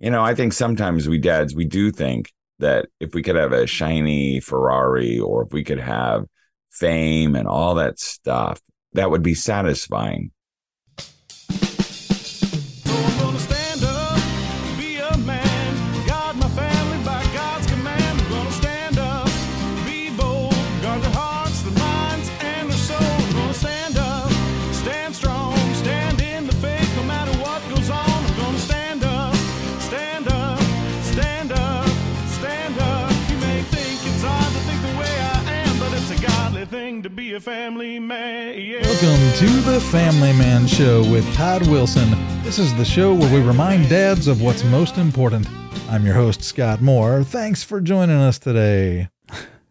you know, I think sometimes we dads, we do think that if we could have a shiny Ferrari or if we could have fame and all that stuff, that would be satisfying. Family man. Yeah. Welcome to the Family Man Show with Todd Wilson. This is the show where we remind dads of what's most important. I'm your host, Scott Moore. Thanks for joining us today.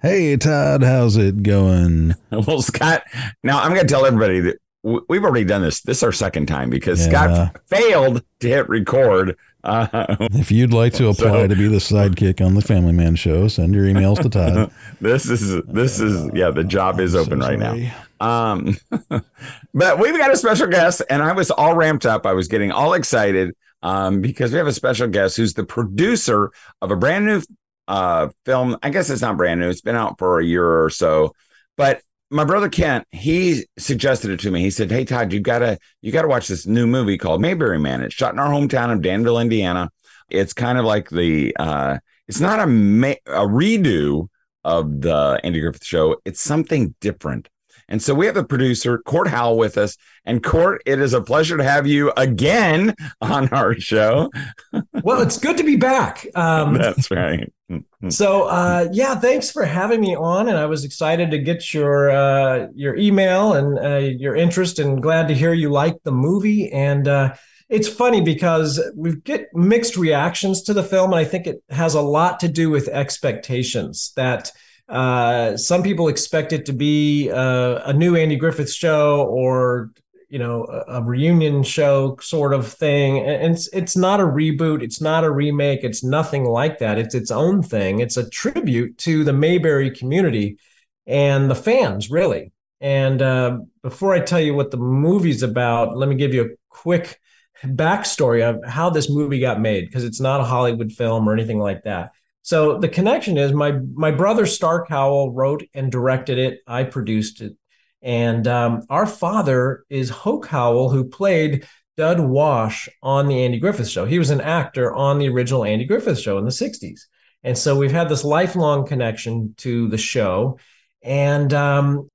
Hey, Todd, how's it going? Well, Scott, now I'm going to tell everybody that we've already done this. This is our second time because yeah. Scott failed to hit record uh, if you'd like to apply so, to be the sidekick on the Family Man show, send your emails to Todd. this is this is yeah, the job is open so right now. Um, but we've got a special guest, and I was all ramped up. I was getting all excited um, because we have a special guest who's the producer of a brand new uh, film. I guess it's not brand new; it's been out for a year or so, but my brother Kent, he suggested it to me. He said, "Hey Todd, you gotta you gotta watch this new movie called Mayberry Man. It's shot in our hometown of Danville, Indiana. It's kind of like the uh, it's not a ma- a redo of the Andy Griffith Show. It's something different. And so we have the producer, Cort Howell, with us. And Cort, it is a pleasure to have you again on our show. well, it's good to be back. Um, That's right. so uh, yeah, thanks for having me on, and I was excited to get your uh, your email and uh, your interest, and glad to hear you like the movie. And uh, it's funny because we get mixed reactions to the film, and I think it has a lot to do with expectations that uh, some people expect it to be uh, a new Andy Griffith show or you know a, a, reunion show sort of thing, and it's it's not a reboot, it's not a remake, it's nothing like that. It's its own thing. It's a tribute to the Mayberry community and the fans, really. And uh, before I tell you what the movie's about, let me give you a quick backstory of how this movie got made because it's not a Hollywood film or anything like that. So the connection is my my brother Stark Howell wrote and directed it. I produced it, and um, our father is Hoke Howell, who played Dud Wash on the Andy Griffith Show. He was an actor on the original Andy Griffith Show in the '60s, and so we've had this lifelong connection to the show. And um,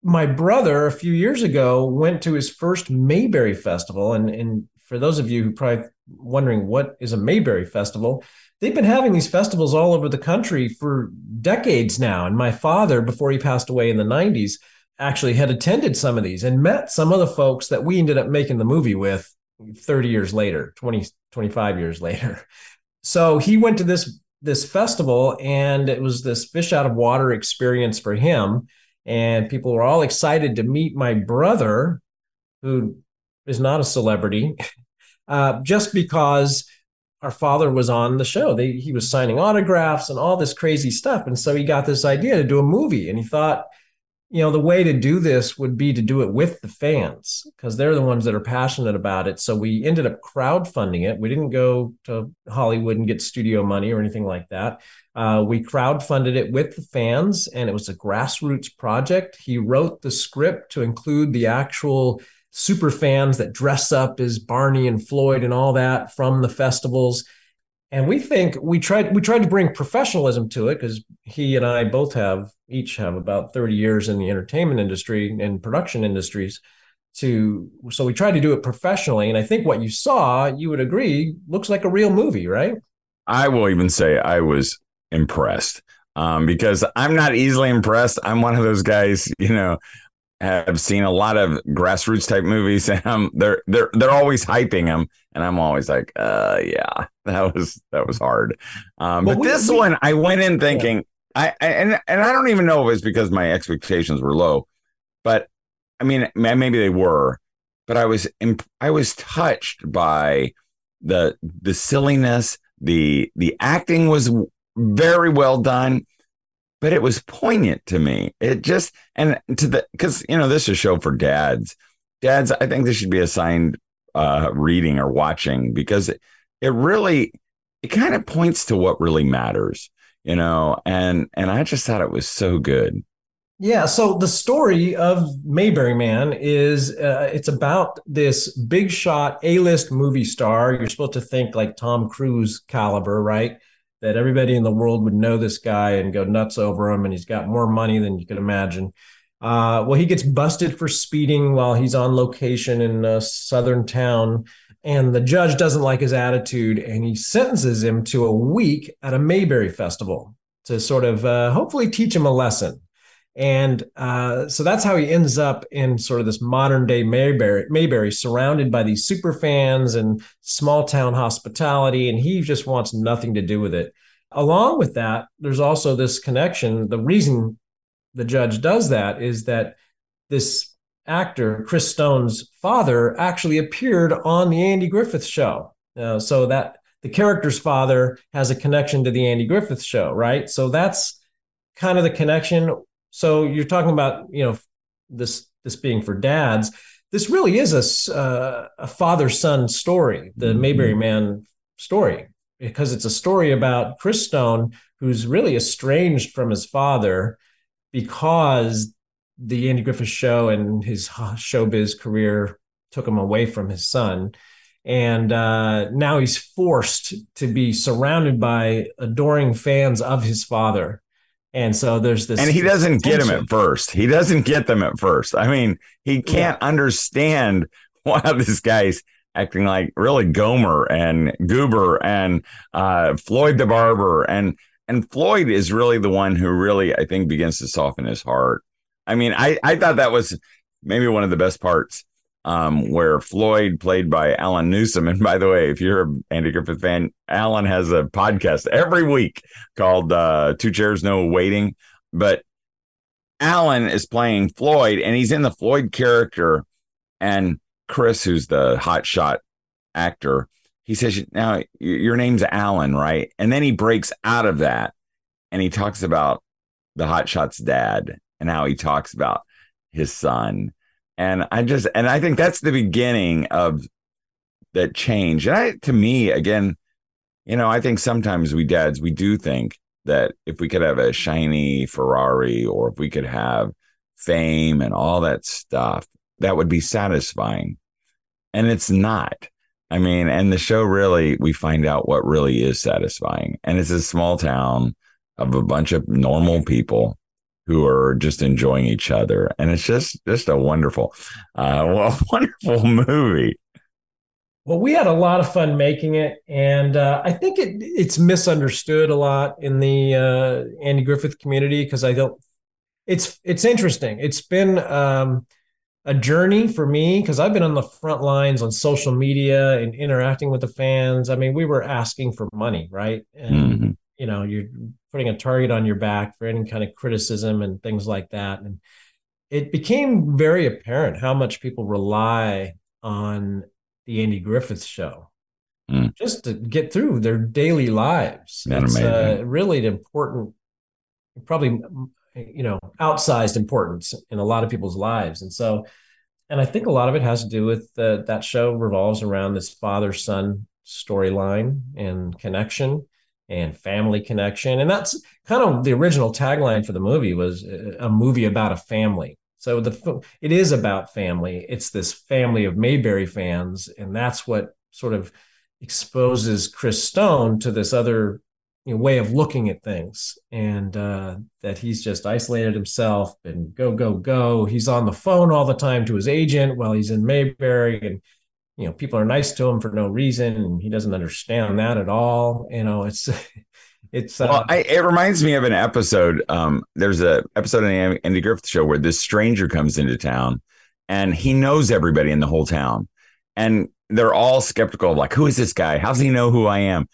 my brother, a few years ago, went to his first Mayberry Festival, and and for those of you who probably wondering what is a Mayberry Festival they've been having these festivals all over the country for decades now. And my father, before he passed away in the 90s, actually had attended some of these and met some of the folks that we ended up making the movie with 30 years later, 20, 25 years later. So he went to this this festival and it was this fish out of water experience for him. And people were all excited to meet my brother, who is not a celebrity, uh, just because our father was on the show. They, he was signing autographs and all this crazy stuff. And so he got this idea to do a movie. And he thought, you know, the way to do this would be to do it with the fans because they're the ones that are passionate about it. So we ended up crowdfunding it. We didn't go to Hollywood and get studio money or anything like that. Uh, we crowdfunded it with the fans, and it was a grassroots project. He wrote the script to include the actual super fans that dress up as Barney and Floyd and all that from the festivals. And we think we tried we tried to bring professionalism to it because he and I both have each have about 30 years in the entertainment industry and production industries to so we tried to do it professionally and I think what you saw you would agree looks like a real movie, right? I will even say I was impressed um, because I'm not easily impressed. I'm one of those guys, you know, have seen a lot of grassroots type movies and um, they're they're they're always hyping them and I'm always like uh yeah that was that was hard um, but we, this we, one I went in thinking yeah. I, I, and and I don't even know if it's because my expectations were low but I mean maybe they were but I was imp- I was touched by the the silliness the the acting was very well done but it was poignant to me. It just and to the because you know this is a show for dads. Dads, I think this should be assigned uh, reading or watching because it it really it kind of points to what really matters, you know, and and I just thought it was so good. Yeah, so the story of Mayberry Man is uh, it's about this big shot A-list movie star. You're supposed to think like Tom Cruise caliber, right? That everybody in the world would know this guy and go nuts over him, and he's got more money than you could imagine. Uh, well, he gets busted for speeding while he's on location in a southern town, and the judge doesn't like his attitude, and he sentences him to a week at a Mayberry festival to sort of uh, hopefully teach him a lesson and uh, so that's how he ends up in sort of this modern day Mayberry, Mayberry, surrounded by these super fans and small town hospitality. And he just wants nothing to do with it. Along with that, there's also this connection. The reason the judge does that is that this actor, Chris Stone's father, actually appeared on the Andy Griffith show. Uh, so that the character's father has a connection to the Andy Griffith show, right? So that's kind of the connection so you're talking about you know this this being for dads. This really is a uh, a father son story, the mm-hmm. Mayberry Man story, because it's a story about Chris Stone who's really estranged from his father because the Andy Griffith Show and his showbiz career took him away from his son. And uh, now he's forced to be surrounded by adoring fans of his father and so there's this. And he doesn't get them at first. He doesn't get them at first. I mean, he can't yeah. understand why this guy's acting like really Gomer and Goober and uh, Floyd the barber. And and Floyd is really the one who really, I think, begins to soften his heart. I mean, I, I thought that was maybe one of the best parts um, where Floyd, played by Alan Newsome, and by the way, if you're an Andy Griffith fan, Alan has a podcast every week called uh, Two Chairs No Waiting. But Alan is playing Floyd, and he's in the Floyd character, and Chris, who's the hotshot actor, he says, "Now your name's Alan, right?" And then he breaks out of that, and he talks about the hotshot's dad and how he talks about his son and I just, and I think that's the beginning of that change. And I, to me, again, you know, I think sometimes we dads, we do think that if we could have a shiny Ferrari or if we could have fame and all that stuff, that would be satisfying. And it's not. I mean, and the show really, we find out what really is satisfying. And it's a small town of a bunch of normal people who are just enjoying each other, and it's just just a wonderful, uh, well, wonderful movie. Well, we had a lot of fun making it, and uh, I think it it's misunderstood a lot in the uh, Andy Griffith community because I don't. It's it's interesting. It's been um, a journey for me because I've been on the front lines on social media and interacting with the fans. I mean, we were asking for money, right? And mm-hmm. you know, you're putting a target on your back for any kind of criticism and things like that. And it became very apparent how much people rely on the Andy Griffith show mm. just to get through their daily lives. It's uh, really important, probably, you know, outsized importance in a lot of people's lives. And so, and I think a lot of it has to do with uh, that show revolves around this father son storyline and connection and family connection. And that's kind of the original tagline for the movie was uh, a movie about a family. So the it is about family. It's this family of mayberry fans and that's what sort of exposes chris stone to this other you know, way of looking at things. And uh, that he's just isolated himself and go go go. He's on the phone all the time to his agent while he's in mayberry and you know people are nice to him for no reason and he doesn't understand that at all you know it's it's uh, well I, it reminds me of an episode um there's a episode in the andy griffith show where this stranger comes into town and he knows everybody in the whole town and they're all skeptical of like who is this guy? How does he know who i am?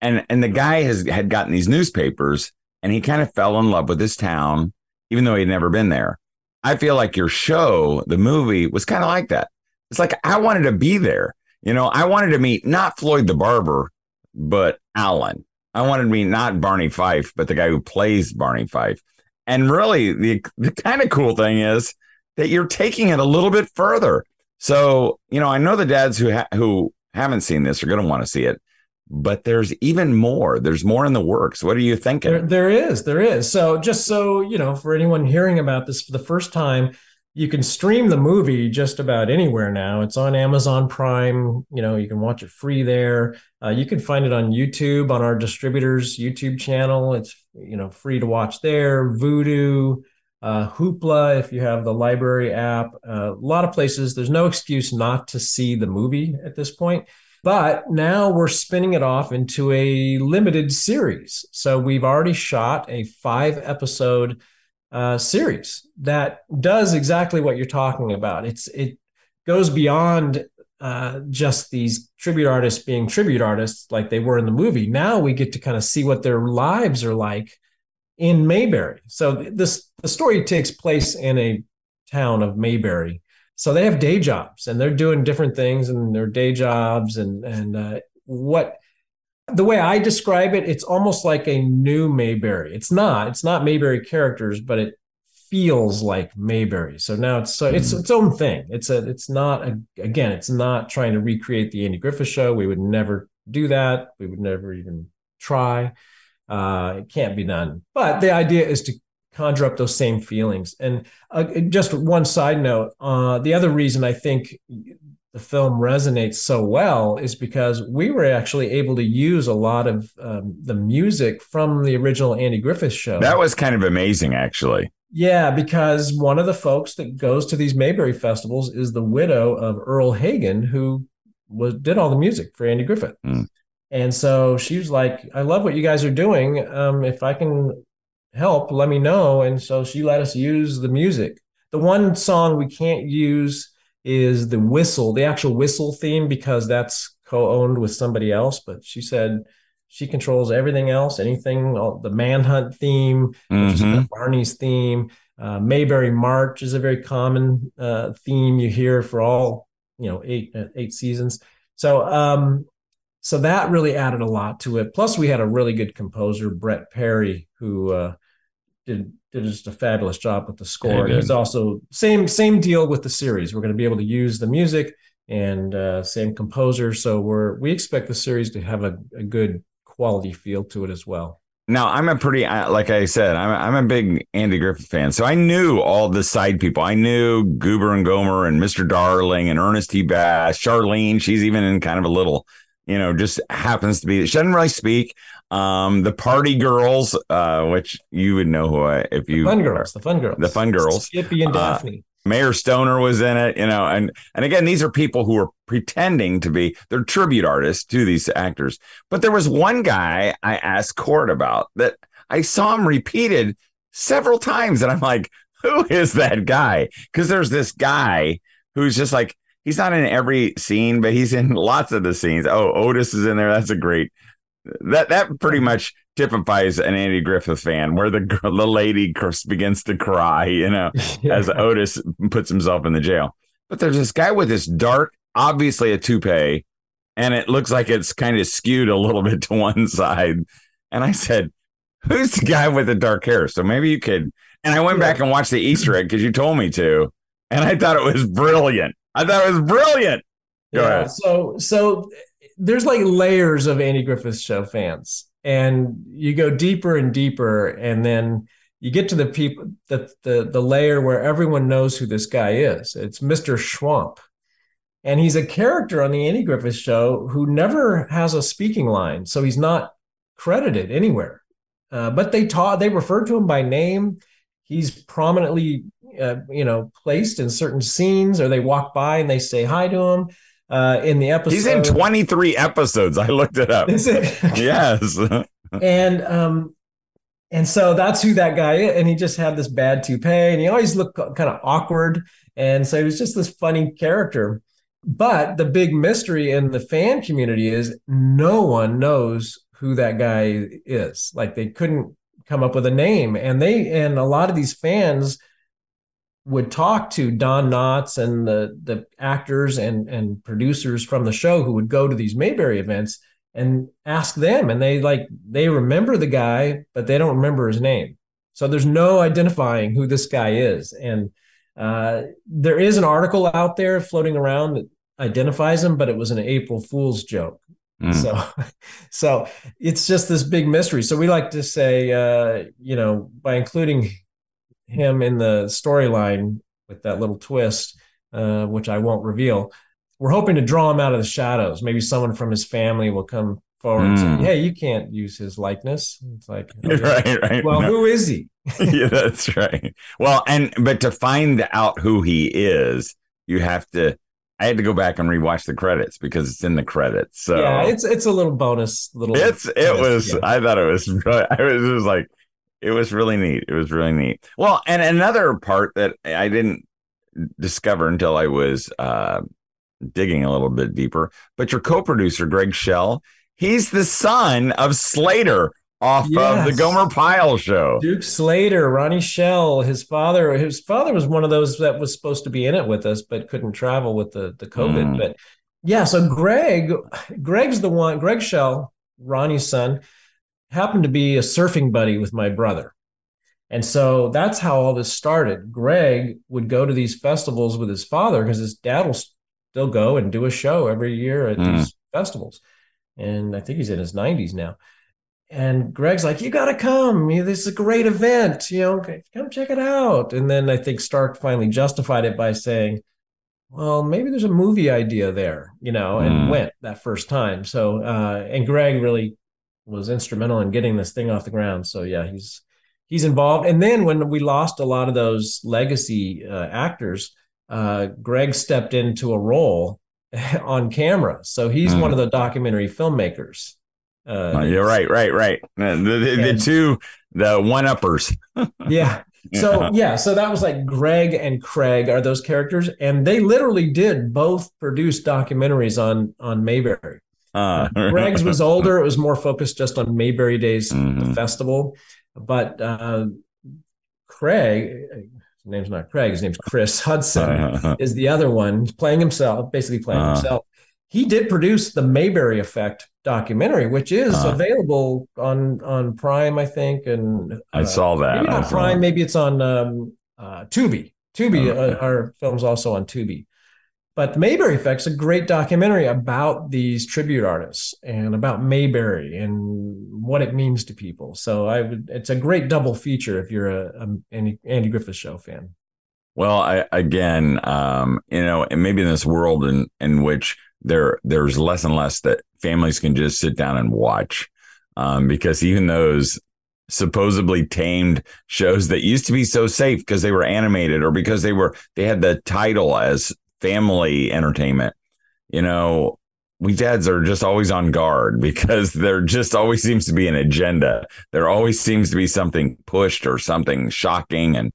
And and the guy has had gotten these newspapers and he kind of fell in love with this town even though he'd never been there. I feel like your show the movie was kind of like that it's like I wanted to be there. You know, I wanted to meet not Floyd the barber, but Allan. I wanted to meet not Barney Fife, but the guy who plays Barney Fife. And really, the the kind of cool thing is that you're taking it a little bit further. So, you know, I know the dads who ha- who haven't seen this are going to want to see it. but there's even more. There's more in the works. What are you thinking? There, there is, there is. So just so you know, for anyone hearing about this for the first time, you can stream the movie just about anywhere now. It's on Amazon Prime. You know, you can watch it free there. Uh, you can find it on YouTube on our distributors YouTube channel. It's you know free to watch there. Vudu, uh, Hoopla, if you have the library app, uh, a lot of places. There's no excuse not to see the movie at this point. But now we're spinning it off into a limited series. So we've already shot a five episode uh, series that does exactly what you're talking about. It's it goes beyond uh, just these tribute artists being tribute artists like they were in the movie. Now we get to kind of see what their lives are like in Mayberry. So this the story takes place in a town of Mayberry, so they have day jobs and they're doing different things in their day jobs and and uh, what the way I describe it, it's almost like a new Mayberry. It's not. It's not Mayberry characters, but it feels like Mayberry. So now it's so it's mm-hmm. its own thing. It's a it's not a, again. It's not trying to recreate the Andy Griffith Show. We would never do that. We would never even try. Uh, it can't be done. But the idea is to conjure up those same feelings. And uh, just one side note, uh, the other reason I think the film resonates so well is because we were actually able to use a lot of um, the music from the original Andy Griffith show. That was kind of amazing, actually. Yeah, because one of the folks that goes to these Mayberry festivals is the widow of Earle Hagen, who was did all the music for Andy Griffith. Mm. And so she was like, "I love what you guys are doing. Um, if I can help, let me know. And so she let us use the music. The one song we can't use is the whistle, the actual whistle theme, because that's co-owned with somebody else. But she said she controls everything else, anything, the manhunt theme, mm-hmm. Barney's theme. Uh, Mayberry March is a very common uh, theme you hear for all you know eight uh, eight seasons. So um, so that really added a lot to it. Plus, we had a really good composer, Brett Perry, who uh, did did just a fabulous job with the score. He's also same same deal with the series. We're going to be able to use the music and uh, same composer, so we're we expect the series to have a, a good quality feel to it as well. Now I'm a pretty like I said I'm a, I'm a big Andy Griffith fan, so I knew all the side people. I knew Goober and Gomer and Mr. Darling and Ernest T. Bass, Charlene. She's even in kind of a little you know, just happens to be. She doesn't really speak. Um, the party girls, uh, which you would know who I, if you the fun girls, the fun girls, the fun girls, Skippy and uh, Daphne. Uh, Mayor Stoner was in it, you know, and and again, these are people who are pretending to be they're tribute artists to these actors. But there was one guy I asked Cort about that I saw him repeated several times, and I'm like, who is that guy? Because there's this guy who's just like he's not in every scene, but he's in lots of the scenes. Oh, Otis is in there. That's a great. That that pretty much typifies an Andy Griffith fan, where the the lady begins to cry, you know, yeah. as Otis puts himself in the jail. But there's this guy with this dark, obviously a toupee, and it looks like it's kind of skewed a little bit to one side. And I said, "Who's the guy with the dark hair?" So maybe you could. And I went yeah. back and watched the Easter egg because you told me to, and I thought it was brilliant. I thought it was brilliant. Go yeah, ahead. So so there's like layers of Andy Griffith show fans, and you go deeper and deeper, and then you get to the people the the the layer where everyone knows who this guy is. It's Mr. Schwump. And he's a character on the Andy Griffith show who never has a speaking line, so he's not credited anywhere. Uh, but they taught they refer to him by name. He's prominently uh, you know, placed in certain scenes, or they walk by and they say hi to him. Uh, in the episode, he's in 23 episodes. I looked it up. Is it? yes. and um, and so that's who that guy is. And he just had this bad toupee, and he always looked kind of awkward. And so he was just this funny character. But the big mystery in the fan community is no one knows who that guy is. Like they couldn't come up with a name, and they and a lot of these fans would talk to Don Knotts and the the actors and and producers from the show who would go to these Mayberry events and ask them, and they like they remember the guy, but they don't remember his name. So there's no identifying who this guy is, and uh, there is an article out there floating around that identifies him, but it was an April Fool's joke. Mm. So, so it's just this big mystery. So we like to say, uh, you know, by including him in the storyline with that little twist, uh, which I won't reveal, we're hoping to draw him out of the shadows. Maybe someone from his family will come forward mm. and say, hmm. "Hey, you can't use his likeness." It's like, okay. right, right. Well, no. who is he? yeah, that's right. Well, and but to find out who he is, you have to. I had to go back and rewatch the credits because it's in the credits. So yeah, it's it's a little bonus. Little. It's it was. Yeah. I thought it was. I was, it was like it was really neat. It was really neat. Well, and another part that I didn't discover until I was uh, digging a little bit deeper, but your co-producer Greg Schell, he's the son of Slater off yes. of the Gomer Pyle show. Duke Slater, Ronnie Schell, his father. His father was one of those that was supposed to be in it with us, but couldn't travel with the the COVID. Mm. But yeah, so Greg, Greg's the one. Greg Shell, Ronnie's son, happened to be a surfing buddy with my brother. And so that's how all this started. Greg would go to these festivals with his father because his dad will still go and do a show every year at mm. these festivals. And I think he's in his 90s now. And Greg's like, you got to come. This is a great event. You know, come check it out. And then I think Stark finally justified it by saying, well, maybe there's a movie idea there, you know, and mm. went that first time. So, uh, and Greg really was instrumental in getting this thing off the ground. So yeah, he's he's involved. And then when we lost a lot of those legacy uh, actors, uh, Greg stepped into a role on camera. So he's mm. one of the documentary filmmakers. Uh, oh, you're right, right, right. The, the, the two, the one uppers. yeah. So yeah, so that was like Greg and Craig are those characters, and they literally did both produce documentaries on on Mayberry. Uh, Greg's was older; it was more focused just on Mayberry Days, mm-hmm. the festival. But uh, Craig, his name's not Craig; his name's Chris Hudson, uh-huh. is the other one playing himself, basically playing uh-huh. himself. He did produce the Mayberry Effect documentary, which is uh, available on on Prime, I think. And uh, I saw that. Maybe not Prime. That. Maybe it's on um, uh, Tubi. Tubi, okay. uh, our film's also on Tubi. But the Mayberry Effect's a great documentary about these tribute artists and about Mayberry and what it means to people. So I would, it's a great double feature if you're a, a Andy, Andy Griffith Show fan. Well, I, again, um, you know, and maybe in this world in in which there there's less and less that families can just sit down and watch, um, because even those supposedly tamed shows that used to be so safe because they were animated or because they were they had the title as family entertainment, you know, we dads are just always on guard because there just always seems to be an agenda. There always seems to be something pushed or something shocking. And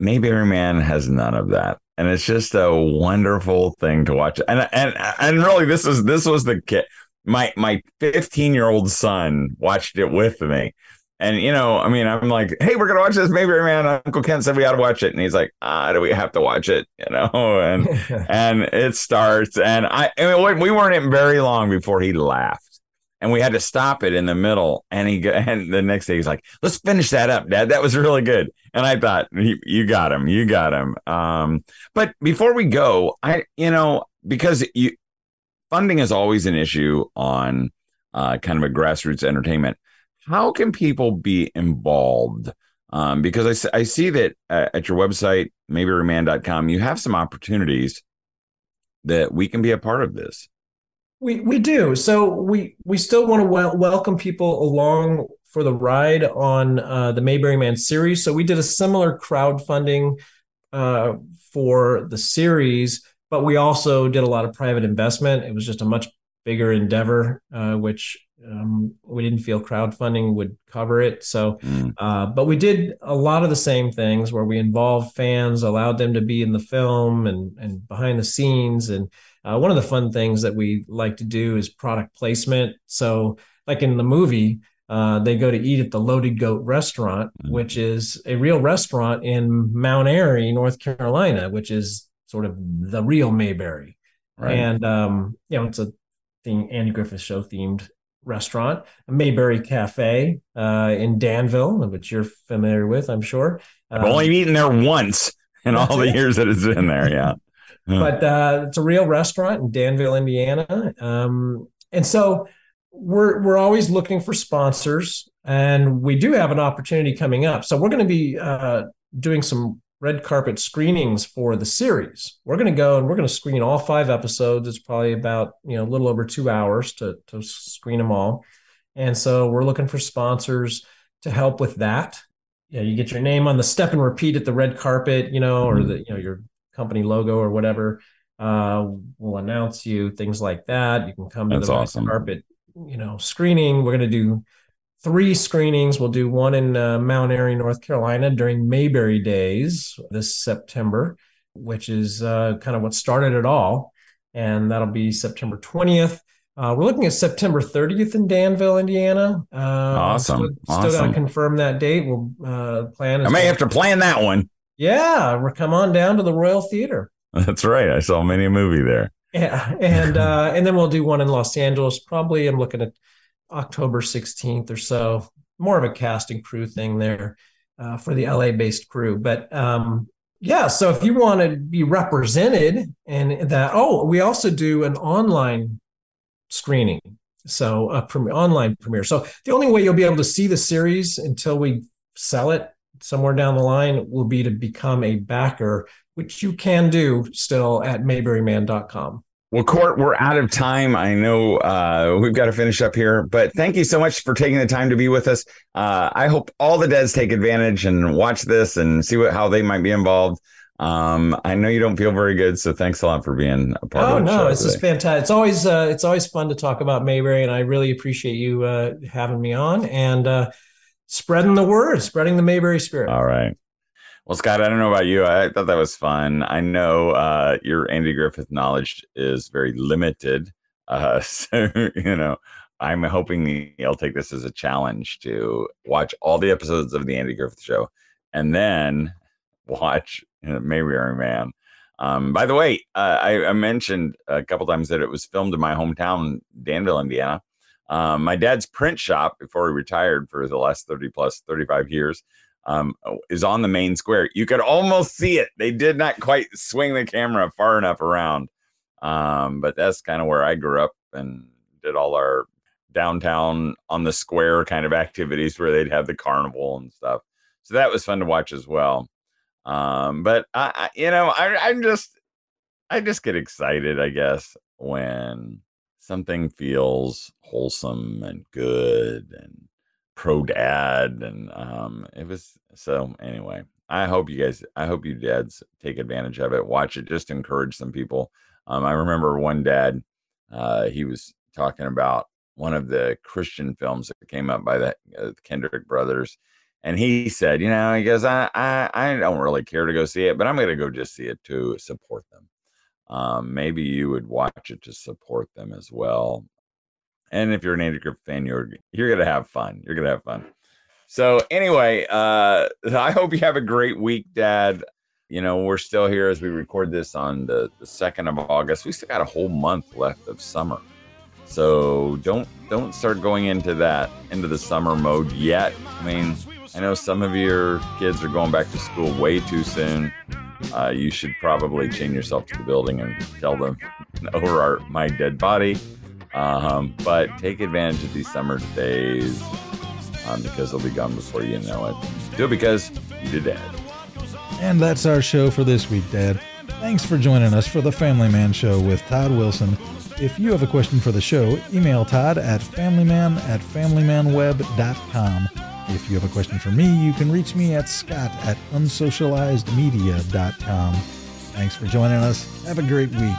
Mayberry Man has none of that. And it's just a wonderful thing to watch. And and and really this is this was the kid. My my 15 year old son watched it with me. And you know, I mean, I'm like, hey, we're gonna watch this Mayberry Man. Uncle Ken said we ought to watch it, and he's like, ah, do we have to watch it? You know, and and it starts, and I, I mean, we weren't in very long before he laughed, and we had to stop it in the middle. And he and the next day he's like, let's finish that up, Dad. That was really good. And I thought, you got him, you got him. Um, but before we go, I, you know, because you funding is always an issue on uh, kind of a grassroots entertainment how can people be involved? Um, because I, I see that uh, at your website, mayberryman.com, you have some opportunities that we can be a part of this. We we do. So we we still want to wel- welcome people along for the ride on uh, the Mayberry Man series. So we did a similar crowdfunding uh, for the series, but we also did a lot of private investment. It was just a much bigger endeavor, uh, which um, we didn't feel crowdfunding would cover it. So, mm. uh, but we did a lot of the same things where we involved fans, allowed them to be in the film and and behind the scenes. And uh, one of the fun things that we like to do is product placement. So, like in the movie, uh, they go to eat at the Loaded Goat restaurant, mm. which is a real restaurant in Mount Airy, North Carolina, which is sort of the real Mayberry. Right. And um, you know, it's a thing Andy Griffith show themed restaurant, Mayberry Cafe uh, in Danville, which you're familiar with, I'm sure. I've only um, eaten there once in all the years that it's been there. Yeah. but uh, it's a real restaurant in Danville, Indiana. Um, And so we're we're always looking for sponsors, and we do have an opportunity coming up. So we're going to be uh, doing some red carpet screenings for the series. We're going to go and we're going to screen all five episodes. It's probably about you know a little over two hours to to screen them all, and so we're looking for sponsors to help with that. Yeah, you get your name on the step and repeat at the red carpet, you know, or the you know your company logo or whatever. Uh, we'll announce you things like that. You can come to That's the red awesome. carpet, you know, screening. We're going to do three screenings. We'll do one in uh, Mount Airy, North Carolina during Mayberry Days this September, which is uh, kind of what started it all. And that'll be September 20th. Uh, we're looking at September 30th in Danville, Indiana. Uh, awesome. Still, awesome. got to confirm that date. We'll uh, plan. I may have to plan that one. Yeah, we're come on down to the Royal Theater. That's right. I saw many a movie there. Yeah, and uh, and then we'll do one in Los Angeles. Probably, I'm looking at October 16th or so. More of a casting crew thing there uh, for the LA based crew. But um, yeah, so if you want to be represented and that, oh, we also do an online screening. So a online premiere. So the only way you'll be able to see the series until we sell it somewhere down the line will be to become a backer, which you can do still at mayberryman.com. Well, Cort, we're out of time. I know uh, we've got to finish up here, but thank you so much for taking the time to be with us. Uh, I hope all the dads take advantage and watch this and see what how they might be involved. Um, I know you don't feel very good, so thanks a lot for being a part oh, of. Oh no, this is fantastic. It's always uh, it's always fun to talk about Mayberry, and I really appreciate you uh, having me on and uh, spreading the word, spreading the Mayberry spirit. All right. Well, Scott, I don't know about you. I thought that was fun. I know uh, your Andy Griffith knowledge is very limited. Uh, so, you know, I'm hoping you'll take this as a challenge to watch all the episodes of the Andy Griffith Show and then watch you know, Mayberry Man. Um, by the way, uh, I, I, mentioned a couple times that it was filmed in my hometown, Danville, Indiana. Um, my dad's print shop before he retired for the last 30 plus 35 years um, is on the main square. You could almost see it. They did not quite swing the camera far enough around. Um, but that's kind of where I grew up and did all our downtown on the square kind of activities where they'd have the carnival and stuff. So that was fun to watch as well. Um, but I, I you know, I, I'm just, I just get excited, I guess, when something feels wholesome and good and pro dad and um it was so anyway i hope you guys i hope you dads take advantage of it watch it just encourage some people. Um i remember one dad uh he was talking about one of the christian films that came up by the uh, kendrick brothers and he said you know he goes I, I i don't really care to go see it but i'm gonna go just see it to support them. Um maybe you would watch it to support them as well and if you're an Andy Griffith fan, you're you're gonna have fun. You're gonna have fun. So anyway, uh, I hope you have a great week, Dad. You know, we're still here as we record this on the, the second of August. We still got a whole month left of summer. So don't don't start going into that into the summer mode yet. I mean, I know some of your kids are going back to school way too soon. Uh, you should probably chain yourself to the building and tell them over our my dead body um, but take advantage of these summer days um, because they'll be gone before you know it. Do it because you did that. And that's our show for this week, Dad. Thanks for joining us for the Family Man Show with Todd Wilson. If you have a question for the show, email Todd at familyman at familymanweb.com. If you have a question for me, you can reach me at scott at unsocializedmedia.com. Thanks for joining us. Have a great week.